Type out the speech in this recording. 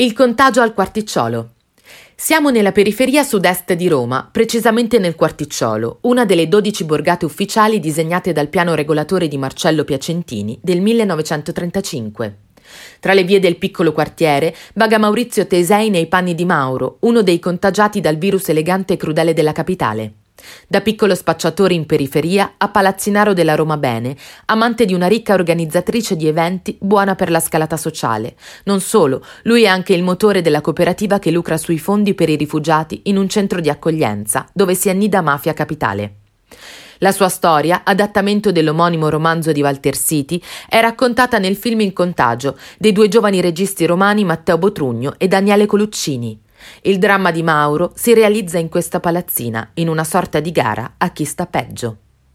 Il contagio al quarticciolo. Siamo nella periferia sud-est di Roma, precisamente nel Quarticciolo, una delle 12 borgate ufficiali disegnate dal piano regolatore di Marcello Piacentini del 1935. Tra le vie del piccolo quartiere vaga Maurizio Tesei nei panni di Mauro, uno dei contagiati dal virus elegante e crudele della capitale. Da piccolo spacciatore in periferia a palazzinaro della Roma Bene, amante di una ricca organizzatrice di eventi buona per la scalata sociale. Non solo, lui è anche il motore della cooperativa che lucra sui fondi per i rifugiati in un centro di accoglienza dove si annida mafia capitale. La sua storia, adattamento dell'omonimo romanzo di Walter City, è raccontata nel film Il contagio dei due giovani registi romani Matteo Botrugno e Daniele Coluccini. Il dramma di Mauro si realizza in questa palazzina, in una sorta di gara a chi sta peggio.